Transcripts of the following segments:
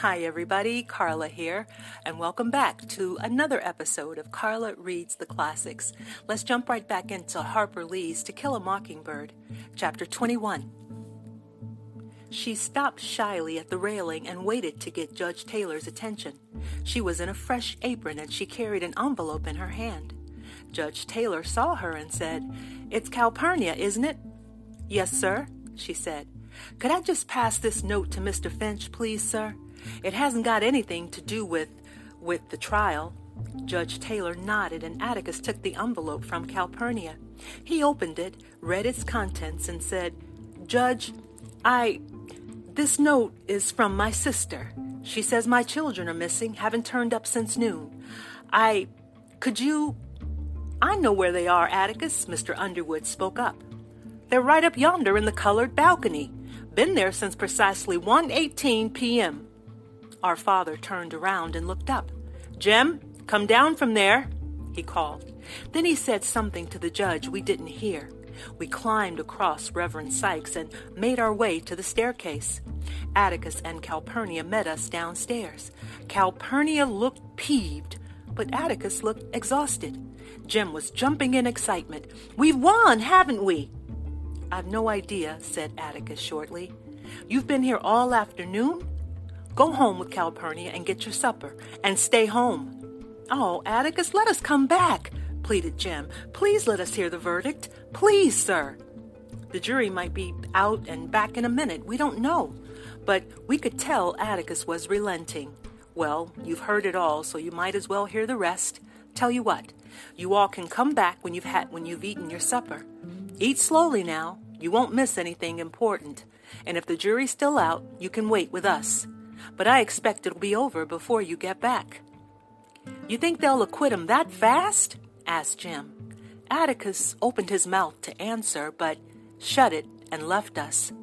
Hi, everybody. Karla here, and welcome back to another episode of Karla Reads the Classics. Let's jump right back into Harper Lee's To Kill a Mockingbird, Chapter 21. She stopped shyly at the railing and waited to get Judge Taylor's attention. She was in a fresh apron and she carried an envelope in her hand. Judge Taylor saw her and said, It's Calpurnia, isn't it? Yes, sir, she said. Could I just pass this note to Mr. Finch, please, sir? It hasn't got anything to do with with the trial. Judge Taylor nodded and Atticus took the envelope from Calpurnia. He opened it, read its contents, and said, Judge, I this note is from my sister. She says my children are missing, haven't turned up since noon. I. Could you. I know where they are, Atticus, Mr. Underwood spoke up. They're right up yonder in the colored balcony. Been there since precisely 1:18 p.m. Our father turned around and looked up. Jem, come down from there, he called. Then he said something to the judge we didn't hear. We climbed across Reverend Sykes and made our way to the staircase. Atticus and Calpurnia met us downstairs. Calpurnia looked peeved, but Atticus looked exhausted. Jem was jumping in excitement. We've won, haven't we? I've no idea, said Atticus shortly. You've been here all afternoon? Go home with Calpurnia and get your supper, and stay home. Oh, Atticus, let us come back pleaded Jem. Please let us hear the verdict. Please, sir. The jury might be out and back in a minute. We don't know. But we could tell Atticus was relenting. Well, you've heard it all, so you might as well hear the rest. Tell you what, you all can come back when you've had when you've eaten your supper. Eat slowly now. You won't miss anything important. And if the jury's still out, you can wait with us. But I expect it'll be over before you get back. You think they'll acquit him that fast? asked Jem. Atticus opened his mouth to answer, but shut it and left us.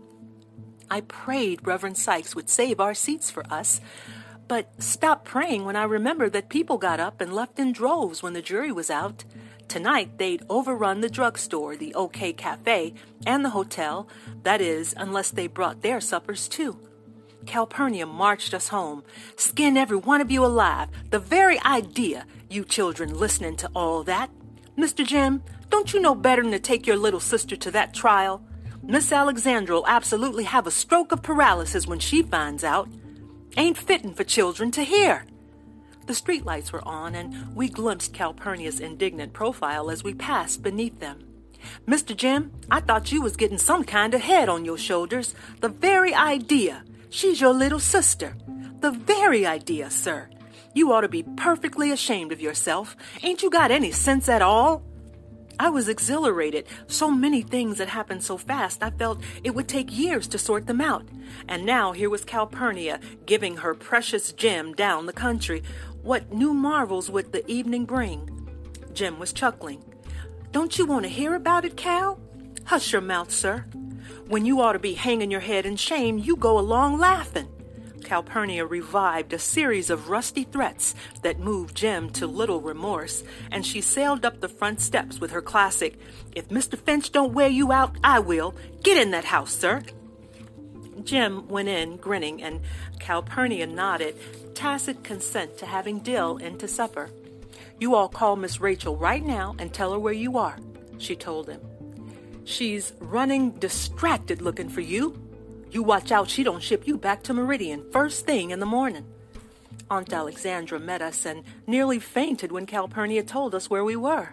I prayed Reverend Sykes would save our seats for us, but stopped praying when I remembered that people got up and left in droves when the jury was out. Tonight they'd overrun the drugstore, the OK Cafe, and the hotel, that is, unless they brought their suppers too. Calpurnia marched us home. Skin every one of you alive. The very idea, you children listening to all that. Mr. Jem, don't you know better than to take your little sister to that trial? Miss Alexandra'll absolutely have a stroke of paralysis when she finds out. Ain't fittin' for children to hear. The streetlights were on, and we glimpsed Calpurnia's indignant profile as we passed beneath them. Mr. Jem, I thought you was getting some kind of head on your shoulders. The very idea. She's your little sister. The very idea, sir. You ought to be perfectly ashamed of yourself. Ain't you got any sense at all? I was exhilarated. So many things had happened so fast, I felt it would take years to sort them out. And now here was Calpurnia giving her precious Jem down the country. What new marvels would the evening bring? Jem was chuckling. Don't you want to hear about it, Cal? Hush your mouth, sir. When you ought to be hanging your head in shame, you go along laughing. Calpurnia revived a series of rusty threats that moved Jem to little remorse, and she sailed up the front steps with her classic, If Mr. Finch don't wear you out, I will. Get in that house, sir. Jem went in, grinning, and Calpurnia nodded, tacit consent to having Dill in to supper. You all call Miss Rachel right now and tell her where you are, she told him. She's running distracted looking for you. You watch out she don't ship you back to Meridian first thing in the morning. Aunt Alexandra met us and nearly fainted when Calpurnia told us where we were.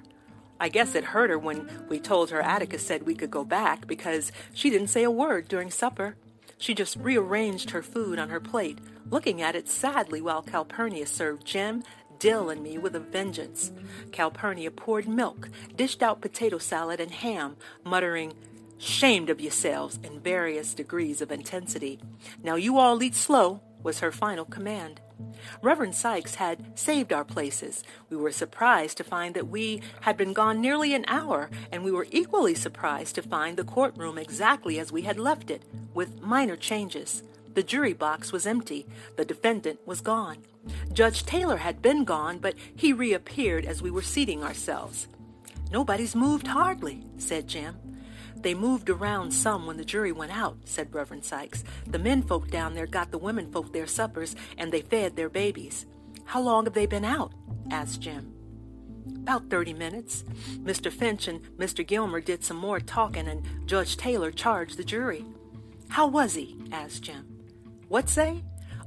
I guess it hurt her when we told her Atticus said we could go back because she didn't say a word during supper. She just rearranged her food on her plate, looking at it sadly while Calpurnia served Jem Dill and me with a vengeance. Calpurnia poured milk, dished out potato salad and ham, muttering, Shamed of yourselves in various degrees of intensity. Now you all eat slow, was her final command. Reverend Sykes had saved our places. We were surprised to find that we had been gone nearly an hour, and we were equally surprised to find the courtroom exactly as we had left it, with minor changes. The jury box was empty. The defendant was gone. Judge Taylor had been gone, but he reappeared as we were seating ourselves. Nobody's moved hardly, said Jem. They moved around some when the jury went out, said Reverend Sykes. The men folk down there got the women folk their suppers, and they fed their babies. How long have they been out? asked Jem. About 30 minutes. Mr. Finch and Mr. Gilmer did some more talking, and Judge Taylor charged the jury. How was he? asked Jem. What say?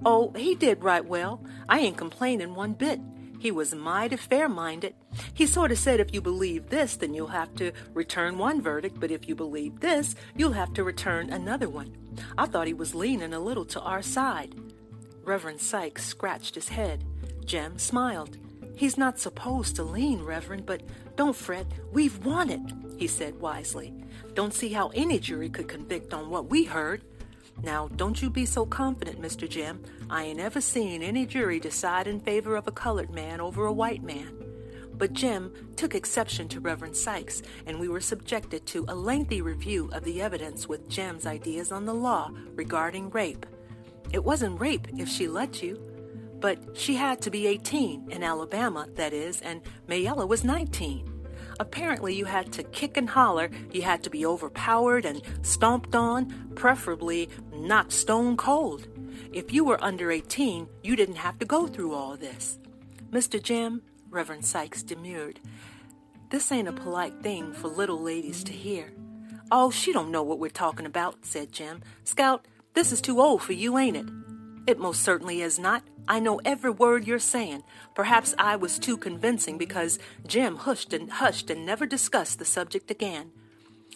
Oh, he did right well. I ain't complaining one bit. He was mighty fair minded. He sort of said if you believe this, then you'll have to return one verdict, but if you believe this, you'll have to return another one. I thought he was leaning a little to our side. Reverend Sykes scratched his head. Jem smiled. He's not supposed to lean, Reverend, but don't fret. We've won it, he said wisely. Don't see how any jury could convict on what we heard. Now, don't you be so confident, Mr. Jem. I ain't ever seen any jury decide in favor of a colored man over a white man. But Jem took exception to Reverend Sykes, and we were subjected to a lengthy review of the evidence with Jem's ideas on the law regarding rape. It wasn't rape if she let you, but she had to be 18 in Alabama, that is, and Mayella was 19. Apparently, you had to kick and holler, you had to be overpowered and stomped on, preferably not stone cold. If you were under 18, you didn't have to go through all this. Mr. Jem, Reverend Sykes demurred, this ain't a polite thing for little ladies to hear. Oh, she don't know what we're talking about, said Jem. Scout, this is too old for you, ain't it? It most certainly is not. I know every word you're saying. Perhaps I was too convincing because Jem hushed and hushed and never discussed the subject again.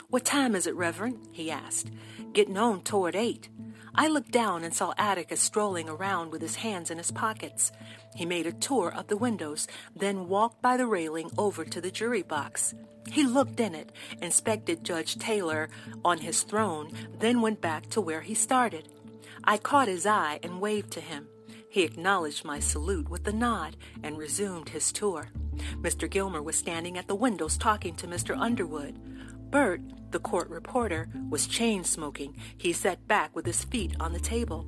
What time is it, Reverend? he asked. Getting on toward eight. I looked down and saw Atticus strolling around with his hands in his pockets. He made a tour of the windows, then walked by the railing over to the jury box. He looked in it, inspected Judge Taylor on his throne, then went back to where he started. I caught his eye and waved to him. He acknowledged my salute with a nod and resumed his tour. Mr. Gilmer was standing at the windows talking to Mr. Underwood. Bert, the court reporter, was chain smoking. He sat back with his feet on the table.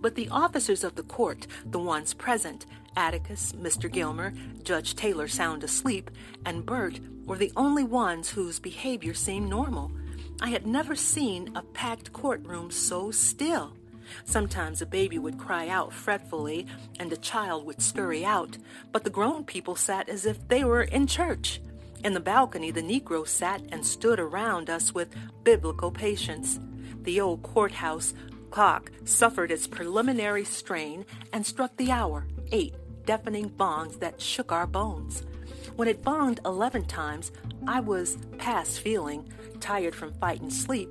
But the officers of the court, the ones present, Atticus, Mr. Gilmer, Judge Taylor sound asleep, and Bert, were the only ones whose behavior seemed normal. I had never seen a packed courtroom so still. Sometimes a baby would cry out fretfully and a child would scurry out, but the grown people sat as if they were in church. In the balcony, the Negroes sat and stood around us with biblical patience. The old courthouse clock suffered its preliminary strain and struck the hour, eight deafening bongs that shook our bones. When it bonged eleven times, I was past feeling, tired from fight and sleep.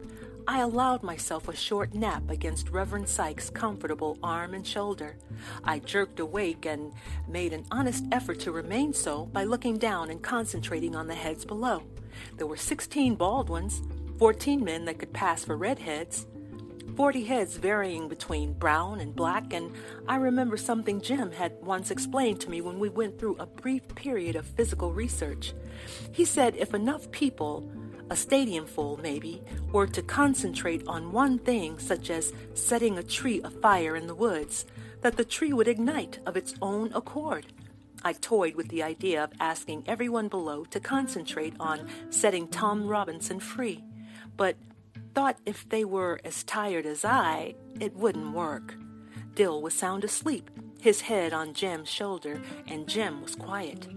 I allowed myself a short nap against Reverend Sykes' comfortable arm and shoulder. I jerked awake and made an honest effort to remain so by looking down and concentrating on the heads below. There were 16 bald ones, 14 men that could pass for redheads, 40 heads varying between brown and black, and I remember something Jem had once explained to me when we went through a brief period of physical research. He said if enough people, a stadium full maybe, or to concentrate on one thing, such as setting a tree afire in the woods, that the tree would ignite of its own accord. I toyed with the idea of asking everyone below to concentrate on setting Tom Robinson free, but thought if they were as tired as I, it wouldn't work. Dill was sound asleep, his head on Jem's shoulder, and Jem was quiet.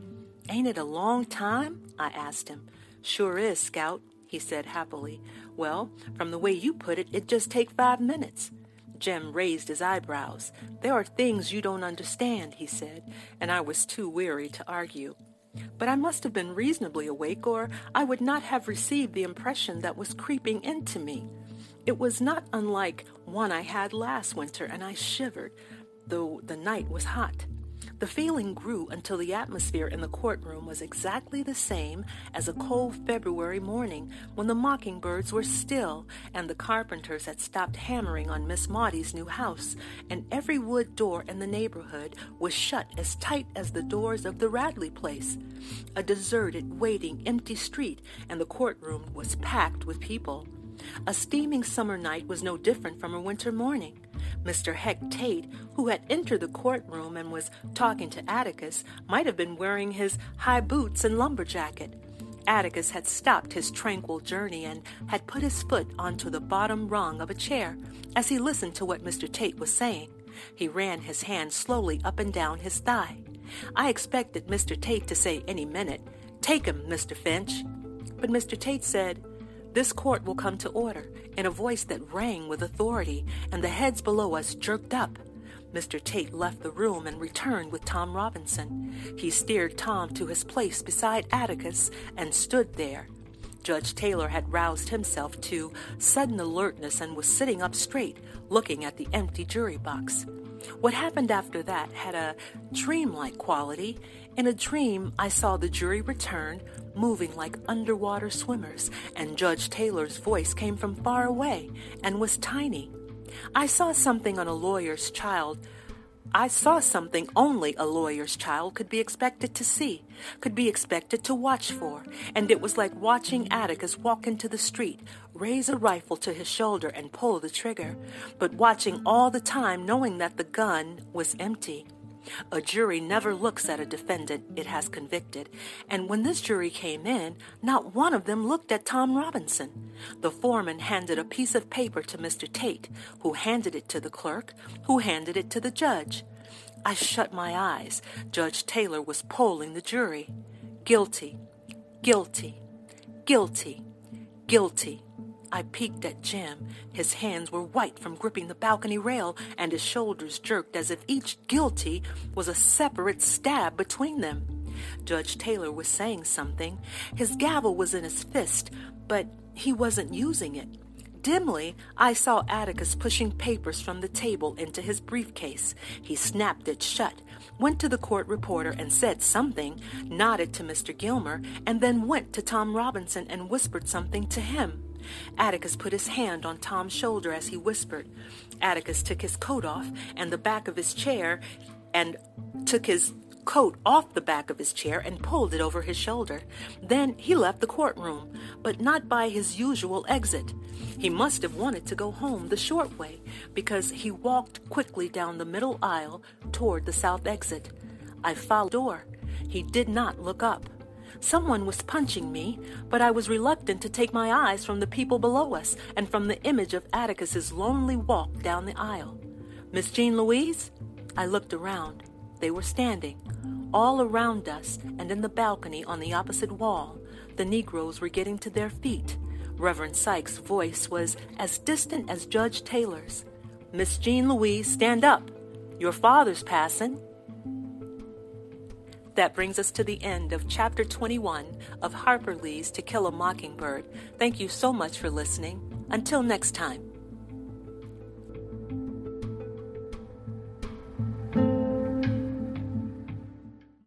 Ain't it a long time? I asked him. Sure is, Scout, he said happily. Well, from the way you put it, it just take five minutes. Jem raised his eyebrows. There are things you don't understand, he said, and I was too weary to argue. But I must have been reasonably awake, or I would not have received the impression that was creeping into me. It was not unlike one I had last winter, and I shivered, though the night was hot. The feeling grew until the atmosphere in the courtroom was exactly the same as a cold February morning when the mockingbirds were still and the carpenters had stopped hammering on Miss Maudie's new house, and every wood door in the neighborhood was shut as tight as the doors of the Radley place. A deserted, waiting, empty street, and the courtroom was packed with people. A steaming summer night was no different from a winter morning. Mr. Heck Tate, who had entered the courtroom and was talking to Atticus, might have been wearing his high boots and lumber jacket. Atticus had stopped his tranquil journey and had put his foot onto the bottom rung of a chair as he listened to what Mr. Tate was saying. He ran his hand slowly up and down his thigh. I expected Mr. Tate to say any minute, Take him, Mr. Finch. But Mr. Tate said, This court will come to order, in a voice that rang with authority, and the heads below us jerked up. Mr. Tate left the room and returned with Tom Robinson. He steered Tom to his place beside Atticus and stood there. Judge Taylor had roused himself to sudden alertness and was sitting up straight, looking at the empty jury box. What happened after that had a dreamlike quality. In a dream, I saw the jury return, moving like underwater swimmers, and Judge Taylor's voice came from far away and was tiny. I saw something on a lawyer's child. I saw something only a lawyer's child could be expected to see, could be expected to watch for, and it was like watching Atticus walk into the street, raise a rifle to his shoulder, and pull the trigger, but watching all the time knowing that the gun was empty. A jury never looks at a defendant it has convicted, and when this jury came in, not one of them looked at Tom Robinson. The foreman handed a piece of paper to Mr. Tate, who handed it to the clerk, who handed it to the judge. I shut my eyes. Judge Taylor was polling the jury. Guilty, guilty, guilty, guilty. I peeked at Jem. His hands were white from gripping the balcony rail, and his shoulders jerked as if each guilty was a separate stab between them. Judge Taylor was saying something. His gavel was in his fist, but he wasn't using it. Dimly, I saw Atticus pushing papers from the table into his briefcase. He snapped it shut, went to the court reporter and said something, nodded to Mr. Gilmer, and then went to Tom Robinson and whispered something to him. Atticus put his hand on Tom's shoulder as he whispered. Atticus took his coat off and the back of his chair and took his coat off the back of his chair and pulled it over his shoulder. Then he left the courtroom, but not by his usual exit. He must have wanted to go home the short way because he walked quickly down the middle aisle toward the south exit. I followed the door. He did not look up. Someone was punching me, but I was reluctant to take my eyes from the people below us and from the image of Atticus's lonely walk down the aisle. Miss Jean Louise? I looked around. They were standing, all around us and in the balcony on the opposite wall. The Negroes were getting to their feet. Reverend Sykes' voice was as distant as Judge Taylor's. Miss Jean Louise, stand up. Your father's passing. That brings us to the end of chapter 21 of Harper Lee's To Kill a Mockingbird. Thank you so much for listening. Until next time.